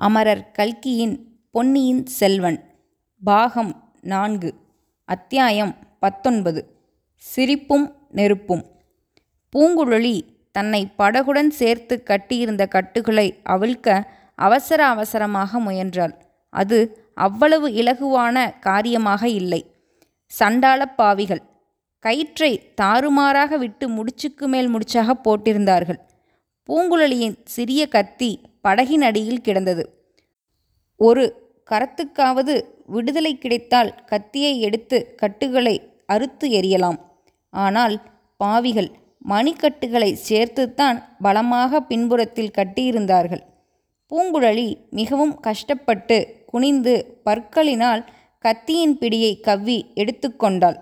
அமரர் கல்கியின் பொன்னியின் செல்வன். பாகம் நான்கு. அத்தியாயம் பத்தொன்பது. சிரிப்பும் நெருப்பும். பூங்குழலி தன்னை படகுடன் சேர்த்து கட்டியிருந்த கட்டுகளை அவிழ்க்க அவசர அவசரமாக முயன்றாள். அது அவ்வளவு இலகுவான காரியமாக இல்லை. சண்டாளப் பாவிகள். கயிற்றை தாறுமாறாக விட்டு முடிச்சுக்கு மேல் முடிச்சாக போட்டிருந்தார்கள். பூங்குழலியின் சிறிய கத்தி படகின் அடியில் கிடந்தது. ஒரு கரத்துக்காவது விடுதலை கிடைத்தால் கத்தியை எடுத்து கட்டுகளை அறுத்து எறியலாம். ஆனால் பாவிகள் மணிக்கட்டுகளை சேர்த்துத்தான் பலமாக பின்புறத்தில் கட்டியிருந்தார்கள். பூங்குழலி மிகவும் கஷ்டப்பட்டு குனிந்து பற்களினால் கத்தியின் பிடியை கவ்வி எடுத்துக்கொண்டாள்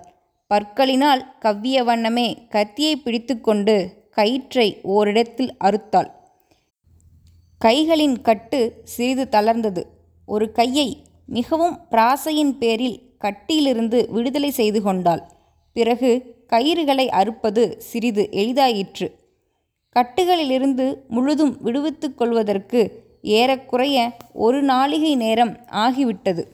பற்களினால் கவ்விய வண்ணமே கத்தியை பிடித்துக்கொண்டு கயிற்றை ஓரிடத்தில் அறுத்தாள். கைகளின் கட்டு சிறிது தளர்ந்தது. ஒரு கையை மிகவும் பிராசையின் பேரில் கட்டியிலிருந்து விடுதலை செய்து கொண்டாள். பிறகு கயிறுகளை அறுப்பது சிறிது எளிதாயிற்று. கட்டுகளிலிருந்து முழுதும் விடுவித்துக் கொள்வதற்கு ஏறக்குறைய ஒரு நாளிகை நேரம் ஆகிவிட்டது.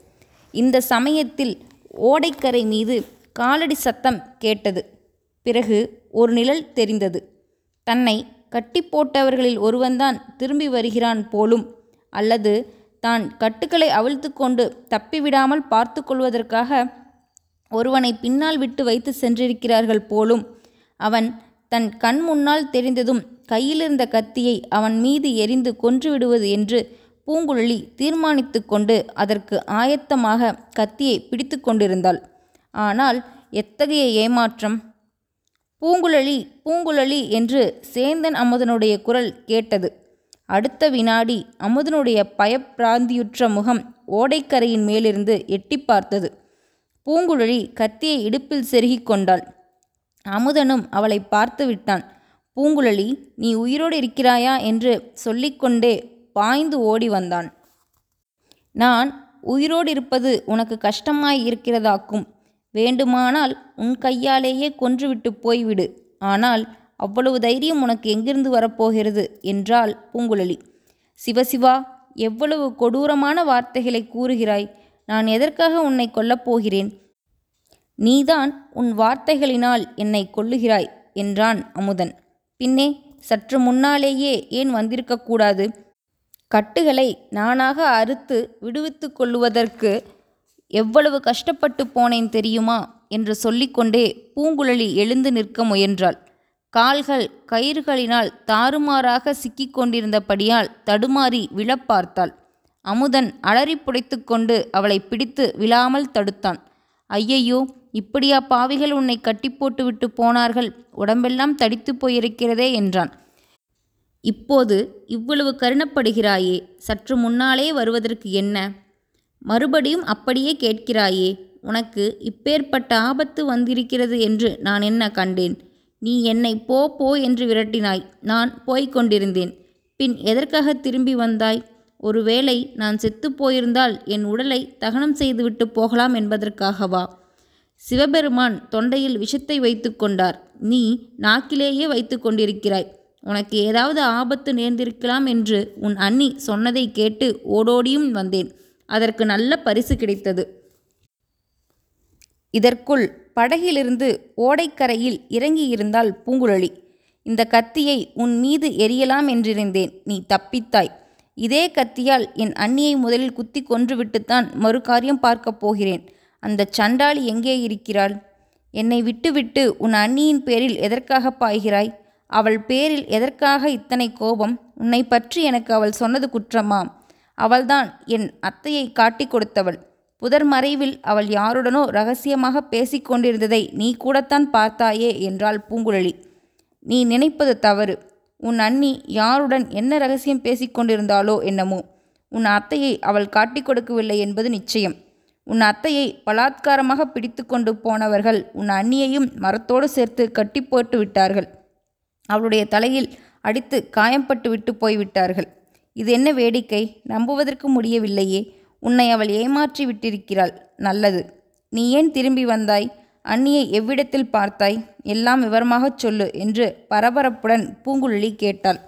இந்த சமயத்தில் ஓடைக்கரை மீது காலடி சத்தம் கேட்டது. பிறகு ஒரு நிழல் தெரிந்தது. தன்னை கட்டி போட்டவர்களில் ஒருவன்தான் திரும்பி வருகிறான் போலும். அல்லது தான் கட்டுக்களை அவிழ்த்து கொண்டு தப்பிவிடாமல் பார்த்து கொள்வதற்காக ஒருவனை பின்னால் விட்டு வைத்து சென்றிருக்கிறார்கள் போலும். அவன் தன் கண் முன்னால் தெரிந்ததும் கையிலிருந்த கத்தியை அவன் மீது எரிந்து கொன்றுவிடுவது என்று பூங்குழலி தீர்மானித்து கொண்டு அதற்கு ஆயத்தமாக கத்தியை பிடித்து கொண்டிருந்தாள். ஆனால் எத்தகைய ஏமாற்றம்? பூங்குழலி பூங்குழலி என்று சேந்தன் அமுதனுடைய குரல் கேட்டது. அடுத்த வினாடி அமுதனுடைய பயப்பிராந்தியுற்ற முகம் ஓடைக்கரையின் மேலிருந்து எட்டி பார்த்தது. பூங்குழலி கத்தியை இடுப்பில் செருகிக் கொண்டாள். அமுதனும் அவளை பார்த்து விட்டான். பூங்குழலி நீ உயிரோடு இருக்கிறாயா? என்று சொல்லிக்கொண்டே பாய்ந்து ஓடி வந்தான். நான் உயிரோடு இருப்பது உனக்கு கஷ்டமாய் இருக்கிறதாக்கும். வேண்டுமானால் உன் கையாலேயே கொன்றுவிட்டு போய்விடு. ஆனால் அவ்வளவு தைரியம் உனக்கு எங்கிருந்து வரப்போகிறது? என்றாள் பூங்குழலி. சிவசிவா எவ்வளவு கொடூரமான வார்த்தைகளை கூறுகிறாய்? நான் எதற்காக உன்னை கொல்லப் போகிறேன்? நீதான் உன் வார்த்தைகளினால் என்னை கொல்லுகிறாய் என்றான் அமுதன். பின்னே சற்று முன்னாலேயே ஏன் வந்திருக்கக்கூடாது கட்டுகளை நானாக அறுத்து விடுவித்து கொள்ளுவதற்கு எவ்வளவு கஷ்டப்பட்டு போனேன் தெரியுமா? என்று சொல்லிக்கொண்டே பூங்குழலி எழுந்து நிற்க முயன்றாள். கால்கள் கயிறுகளினால் தாறுமாறாக சிக்கிக் கொண்டிருந்தபடியால் தடுமாறி விழப்பார்த்தாள். அமுதன் அலறி புடைத்து கொண்டு அவளை பிடித்து விழாமல் தடுத்தான். ஐயையோ இப்படியா பாவிகள் உன்னை கட்டி போட்டுவிட்டு போனார்கள்? உடம்பெல்லாம் தடித்து போயிருக்கிறதே என்றான். இப்போது இவ்வளவு கருணப்படுகிறாயே சற்று முன்னாலே வருவதற்கு என்ன? மறுபடியும் அப்படியே கேட்கிறாயே உனக்கு இப்பேற்பட்ட ஆபத்து வந்திருக்கிறது என்று நான் என்ன கண்டேன்? நீ என்னை போ போ என்று விரட்டினாய். நான் போய்க் கொண்டிருந்தேன். பின் எதற்காக திரும்பி வந்தாய்? ஒருவேளை நான் செத்துப் போயிருந்தால் என் உடலை தகனம் செய்துவிட்டு போகலாம் என்பதற்காகவா? சிவபெருமான் தொண்டையில் விஷத்தை வைத்து கொண்டார். நீ நாக்கிலேயே வைத்து கொண்டிருக்கிறாய். உனக்கு ஏதாவது ஆபத்து நேர்ந்திருக்கலாம் என்று உன் அண்ணி சொன்னதை கேட்டு ஓடோடியும் வந்தேன். அதற்கு நல்ல பரிசு கிடைத்தது. இதற்குள் படகிலிருந்து ஓடைக்கரையில் இறங்கியிருந்தாள் பூங்குழலி. இந்த கத்தியை உன் மீது எரியலாம் என்றிருந்தேன் நீ தப்பித்தாய். இதே கத்தியால் என் அண்ணியை முதலில் குத்தி கொன்றுவிட்டுத்தான் மறு காரியம் பார்க்கப் போகிறேன். அந்த சண்டாளி எங்கே இருக்கிறாள்? என்னை விட்டுவிட்டு உன் அண்ணியின் பேரில் எதற்காக பாய்கிறாய்? அவள் பேரில் எதற்காக இத்தனை கோபம்? உன்னை பற்றி எனக்கு அவள் சொன்னது குற்றமாம். அவள்தான் என் அத்தையை காட்டிக் கொடுத்தவள். புதர் மறைவில் அவள் யாருடனோ ரகசியமாக பேசிக்கொண்டிருந்ததை நீ கூடத்தான் பார்த்தாயே என்றாள் பூங்குழலி. நீ நினைப்பது தவறு. உன் அண்ணி யாருடன் என்ன ரகசியம் பேசிக்கொண்டிருந்தாளோ என்னமோ. உன் அத்தையை அவள் காட்டிக் கொடுக்கவில்லை என்பது நிச்சயம். உன் அத்தையை பலாத்காரமாக பிடித்து கொண்டு போனவர்கள் உன் அண்ணியையும் மரத்தோடு சேர்த்து கட்டி போட்டு விட்டார்கள். அவளுடைய தலையில் அடித்து காயம்பட்டு விட்டு போய்விட்டார்கள். இது என்ன வேடிக்கை? நம்புவதற்கு முடியவில்லையே. உன்னை அவள் ஏமாற்றி விட்டிருக்கிறாள். நல்லது. நீ ஏன் திரும்பி வந்தாய்? அண்ணியை எவ்விடத்தில் பார்த்தாய்? எல்லாம் விவரமாகச் சொல்லு என்று பரபரப்புடன் பூங்குழலி கேட்டாள்.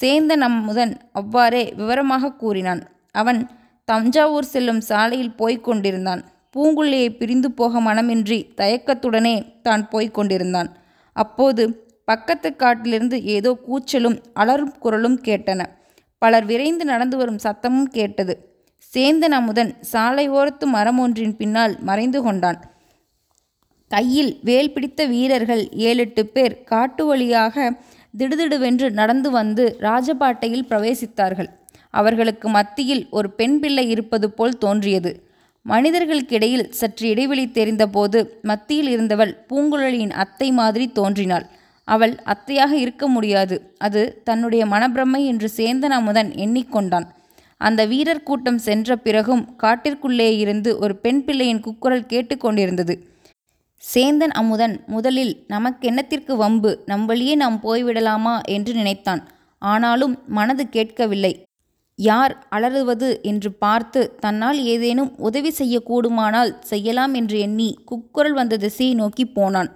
சேந்த நம்முதன் அவ்வாறே விவரமாக கூறினான். அவன் தஞ்சாவூர் செல்லும் சாலையில் போய்க் கொண்டிருந்தான். பூங்குழலியை பிரிந்து போக மனமின்றி தயக்கத்துடனே தான் போய்க் கொண்டிருந்தான். அப்போது பக்கத்து காட்டிலிருந்து ஏதோ கூச்சலும் அலறும் குரலும் கேட்டன. பலர் விரைந்து நடந்து வரும் சத்தமும் கேட்டது. சேந்தன் அமுதன் சாலை ஓரத்து மரம் ஒன்றின் பின்னால் மறைந்து கொண்டான். கையில் வேல் பிடித்த வீரர்கள் ஏழெட்டு பேர் காட்டு வழியாக திடுதிடுவென்று நடந்து வந்து ராஜபாட்டையில் பிரவேசித்தார்கள். அவர்களுக்கு மத்தியில் ஒரு பெண் பிள்ளை இருப்பது போல் தோன்றியது. மனிதர்களுக்கிடையில் சற்று இடைவெளி தெரிந்தபோது மத்தியில் இருந்தவள் பூங்குழலியின் அத்தை மாதிரி தோன்றினாள். அவள் அத்தையாக இருக்க முடியாது. அது தன்னுடைய மனப்பிரமை என்று சேந்தன் அமுதன் எண்ணிக்கொண்டான். அந்த வீரர் கூட்டம் சென்ற பிறகும் காட்டிற்குள்ளே இருந்து ஒரு பெண் பிள்ளையின் குக்குரல் கேட்டுக்கொண்டிருந்தது. சேந்தன் அமுதன் முதலில் நமக்கென்னத்திற்கு வம்பு? நம் வழியே நாம் போய்விடலாமா? என்று நினைத்தான். ஆனாலும் மனது கேட்கவில்லை. யார் அலறுவது? என்று பார்த்து தன்னால் ஏதேனும் உதவி செய்யக்கூடுமானால் செய்யலாம் என்று எண்ணி குக்குரல் வந்த திசையை நோக்கி போனான்.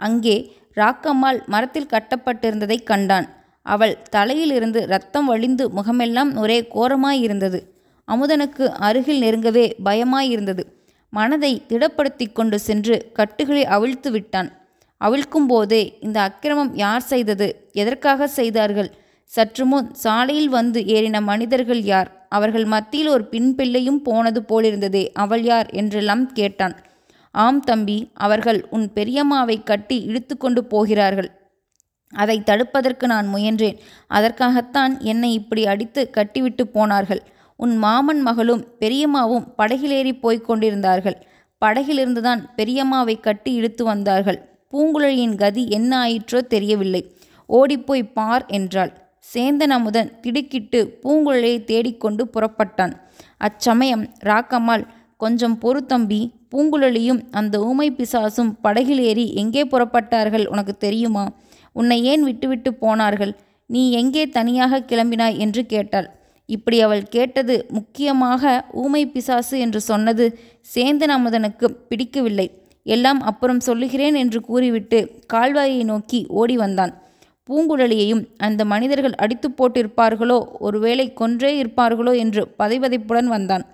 அங்கே ராக்கம்மாள் மரத்தில் கட்டப்பட்டிருந்ததைக் கண்டான். அவள் தலையிலிருந்து ரத்தம் வழிந்து முகமெல்லாம் ஒரே கோரமாயிருந்தது. அமுதனுக்கு அருகில் நெருங்கவே பயமாயிருந்தது. மனதை திடப்படுத்தி கொண்டு சென்று கட்டுகளை அவிழ்த்து விட்டான். அவிழ்க்கும் போதே இந்த அக்கிரமம் யார் செய்தது? எதற்காக செய்தார்கள்? சற்று முன் சாலையில் வந்து ஏறின மனிதர்கள் யார்? அவர்கள் மத்தியில் ஒரு பின் பிள்ளையும் போனது போலிருந்ததே அவள் யார்? என்றெல்லாம் கேட்டான். ஆம் தம்பி அவர்கள் உன் பெரியம்மாவை கட்டி இழுத்து கொண்டு போகிறார்கள். அதை தடுப்பதற்கு நான் முயன்றேன். அதற்காகத்தான் என்னை இப்படி அடித்து கட்டிவிட்டு போனார்கள். உன் மாமன் மகளும் பெரியம்மாவும் படகிலேறி போய்க் கொண்டிருந்தார்கள். படகிலிருந்துதான் பெரியம்மாவை கட்டி இழுத்து வந்தார்கள். பூங்குழலியின் கதி என்ன ஆயிற்றோ தெரியவில்லை. ஓடிப்போய் பார் என்றாள். சேந்தன் அமுதன் திடுக்கிட்டு பூங்குழலியை தேடிக்கொண்டு புறப்பட்டான். அச்சமயம் ராக்கம்மாள் கொஞ்சம் பொறுத்தம்பி பூங்குழலியும் அந்த ஊமை பிசாசும் படகில் ஏறி எங்கே புறப்பட்டார்கள் உனக்கு தெரியுமா? உன்னை ஏன் விட்டுவிட்டு போனார்கள்? நீ எங்கே தனியாக கிளம்பினாய் என்று கேட்டாள். இப்படி அவள் கேட்டது முக்கியமாக ஊமை பிசாசு என்று சொன்னது சேந்தன் அமுதனுக்கு பிடிக்கவில்லை. எல்லாம் அப்புறம் சொல்லுகிறேன் என்று கூறிவிட்டு கால்வாயை நோக்கி ஓடி வந்தான். பூங்குழலியையும் அந்த மனிதர்கள் அடித்து போட்டிருப்பார்களோ? ஒருவேளை கொன்றே இருப்பார்களோ? என்று பதைபதைப்புடன் வந்தான்.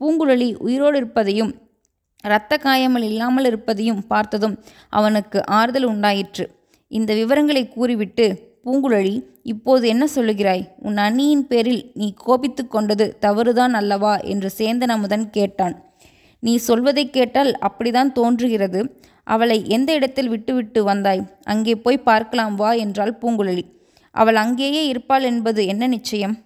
பூங்குழலி உயிரோடு இருப்பதையும் இரத்த காயங்கள் இல்லாமல் இருப்பதையும் பார்த்ததும் அவனுக்கு ஆறுதல் உண்டாயிற்று. இந்த விவரங்களை கூறிவிட்டு பூங்குழலி இப்போது என்ன சொல்லுகிறாய்? உன் அணியின் பேரில் நீ கோபித்து கொண்டது தவறுதான் அல்லவா? என்று சேந்தன் அமுதன் கேட்டான். நீ சொல்வதை கேட்டால் அப்படிதான் தோன்றுகிறது. அவளை எந்த இடத்தில் விட்டுவிட்டு வந்தாய்? அங்கே போய் பார்க்கலாம் வா என்றாள் பூங்குழலி. அவள் அங்கேயே இருப்பாள் என்பது என்ன நிச்சயம்?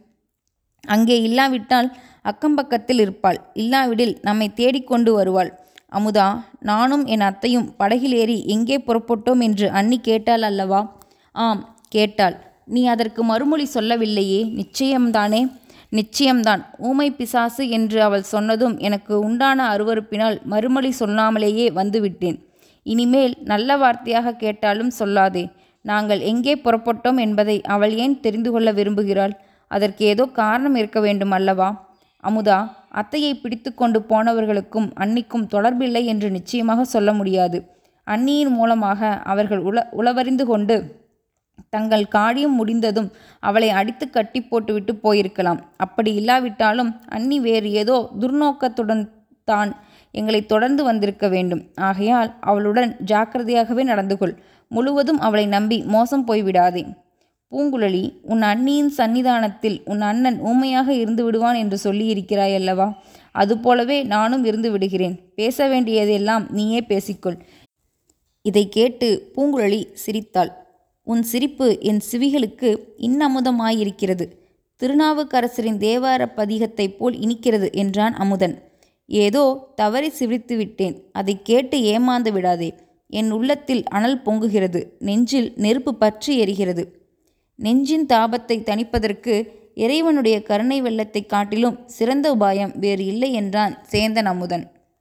அங்கே இல்லாவிட்டால் அக்கம்பக்கத்தில் இருப்பாள். இல்லாவிடில் நம்மை தேடிக்கொண்டு வருவாள். அமுதா நானும் என் அத்தையும் படகில் ஏறி எங்கே புறப்பட்டோம் என்று அண்ணி கேட்டாள் அல்லவா? ஆம் கேட்டாள். நீ அதற்கு மறுமொழி சொல்லவில்லையே. நிச்சயம்தானே? நிச்சயம்தான். ஊமை பிசாசு என்று அவள் சொன்னதும் எனக்கு உண்டான அருவறுப்பினால் மறுமொழி சொல்லாமலேயே வந்துவிட்டேன். இனிமேல் நல்ல வார்த்தையாக கேட்டாலும் சொல்லாதே. நாங்கள் எங்கே புறப்பட்டோம் என்பதை அவள் ஏன் தெரிந்து கொள்ள விரும்புகிறாள்? அதற்கு ஏதோ காரணம் இருக்க வேண்டும் அல்லவா? அமுதா அத்தையை பிடித்து கொண்டு போனவர்களுக்கும் அன்னிக்கும் தொடர்பில்லை என்று நிச்சயமாக சொல்ல முடியாது. அன்னியின் மூலமாக அவர்கள் உள உளவறிந்து கொண்டு தங்கள் காரியம் முடிந்ததும் அவளை அடித்து கட்டி போட்டுவிட்டு போயிருக்கலாம். அப்படி இல்லாவிட்டாலும் அன்னி வேறு ஏதோ துர்நோக்கத்துடன் தான் எங்களை தொடர்ந்து வந்திருக்க வேண்டும். ஆகையால் அவளுடன் ஜாக்கிரதையாகவே நடந்து கொள் முழுவதும் அவளை நம்பி மோசம் போய்விடாதே. பூங்குழலி உன் அண்ணியின் சன்னிதானத்தில் உன் அண்ணன் ஊமையாக இருந்து விடுவான் என்று சொல்லியிருக்கிறாய் அல்லவா? அதுபோலவே நானும் இருந்து விடுகிறேன். பேச வேண்டியதெல்லாம் நீயே பேசிக்கொள் இதை கேட்டு பூங்குழலி சிரித்தாள். உன் சிரிப்பு என் சிவிகளுக்கு இன்னமுதமாயிருக்கிறது. திருநாவுக்கரசரின் தேவார பதிகத்தைப் போல் இனிக்கிறது என்றான் அமுதன். ஏதோ தவறி சிரித்து விட்டேன். அதை கேட்டு ஏமாந்து விடாதே. என் உள்ளத்தில் அனல் பொங்குகிறது. நெஞ்சில் நெருப்பு பற்றி எரிகிறது. நெஞ்சின் தாபத்தை தணிப்பதற்கு இறைவனுடைய கருணை வெள்ளத்தைக் காட்டிலும் சிறந்த உபாயம் வேறு இல்லை என்றான் சேந்தன் அமுதன்.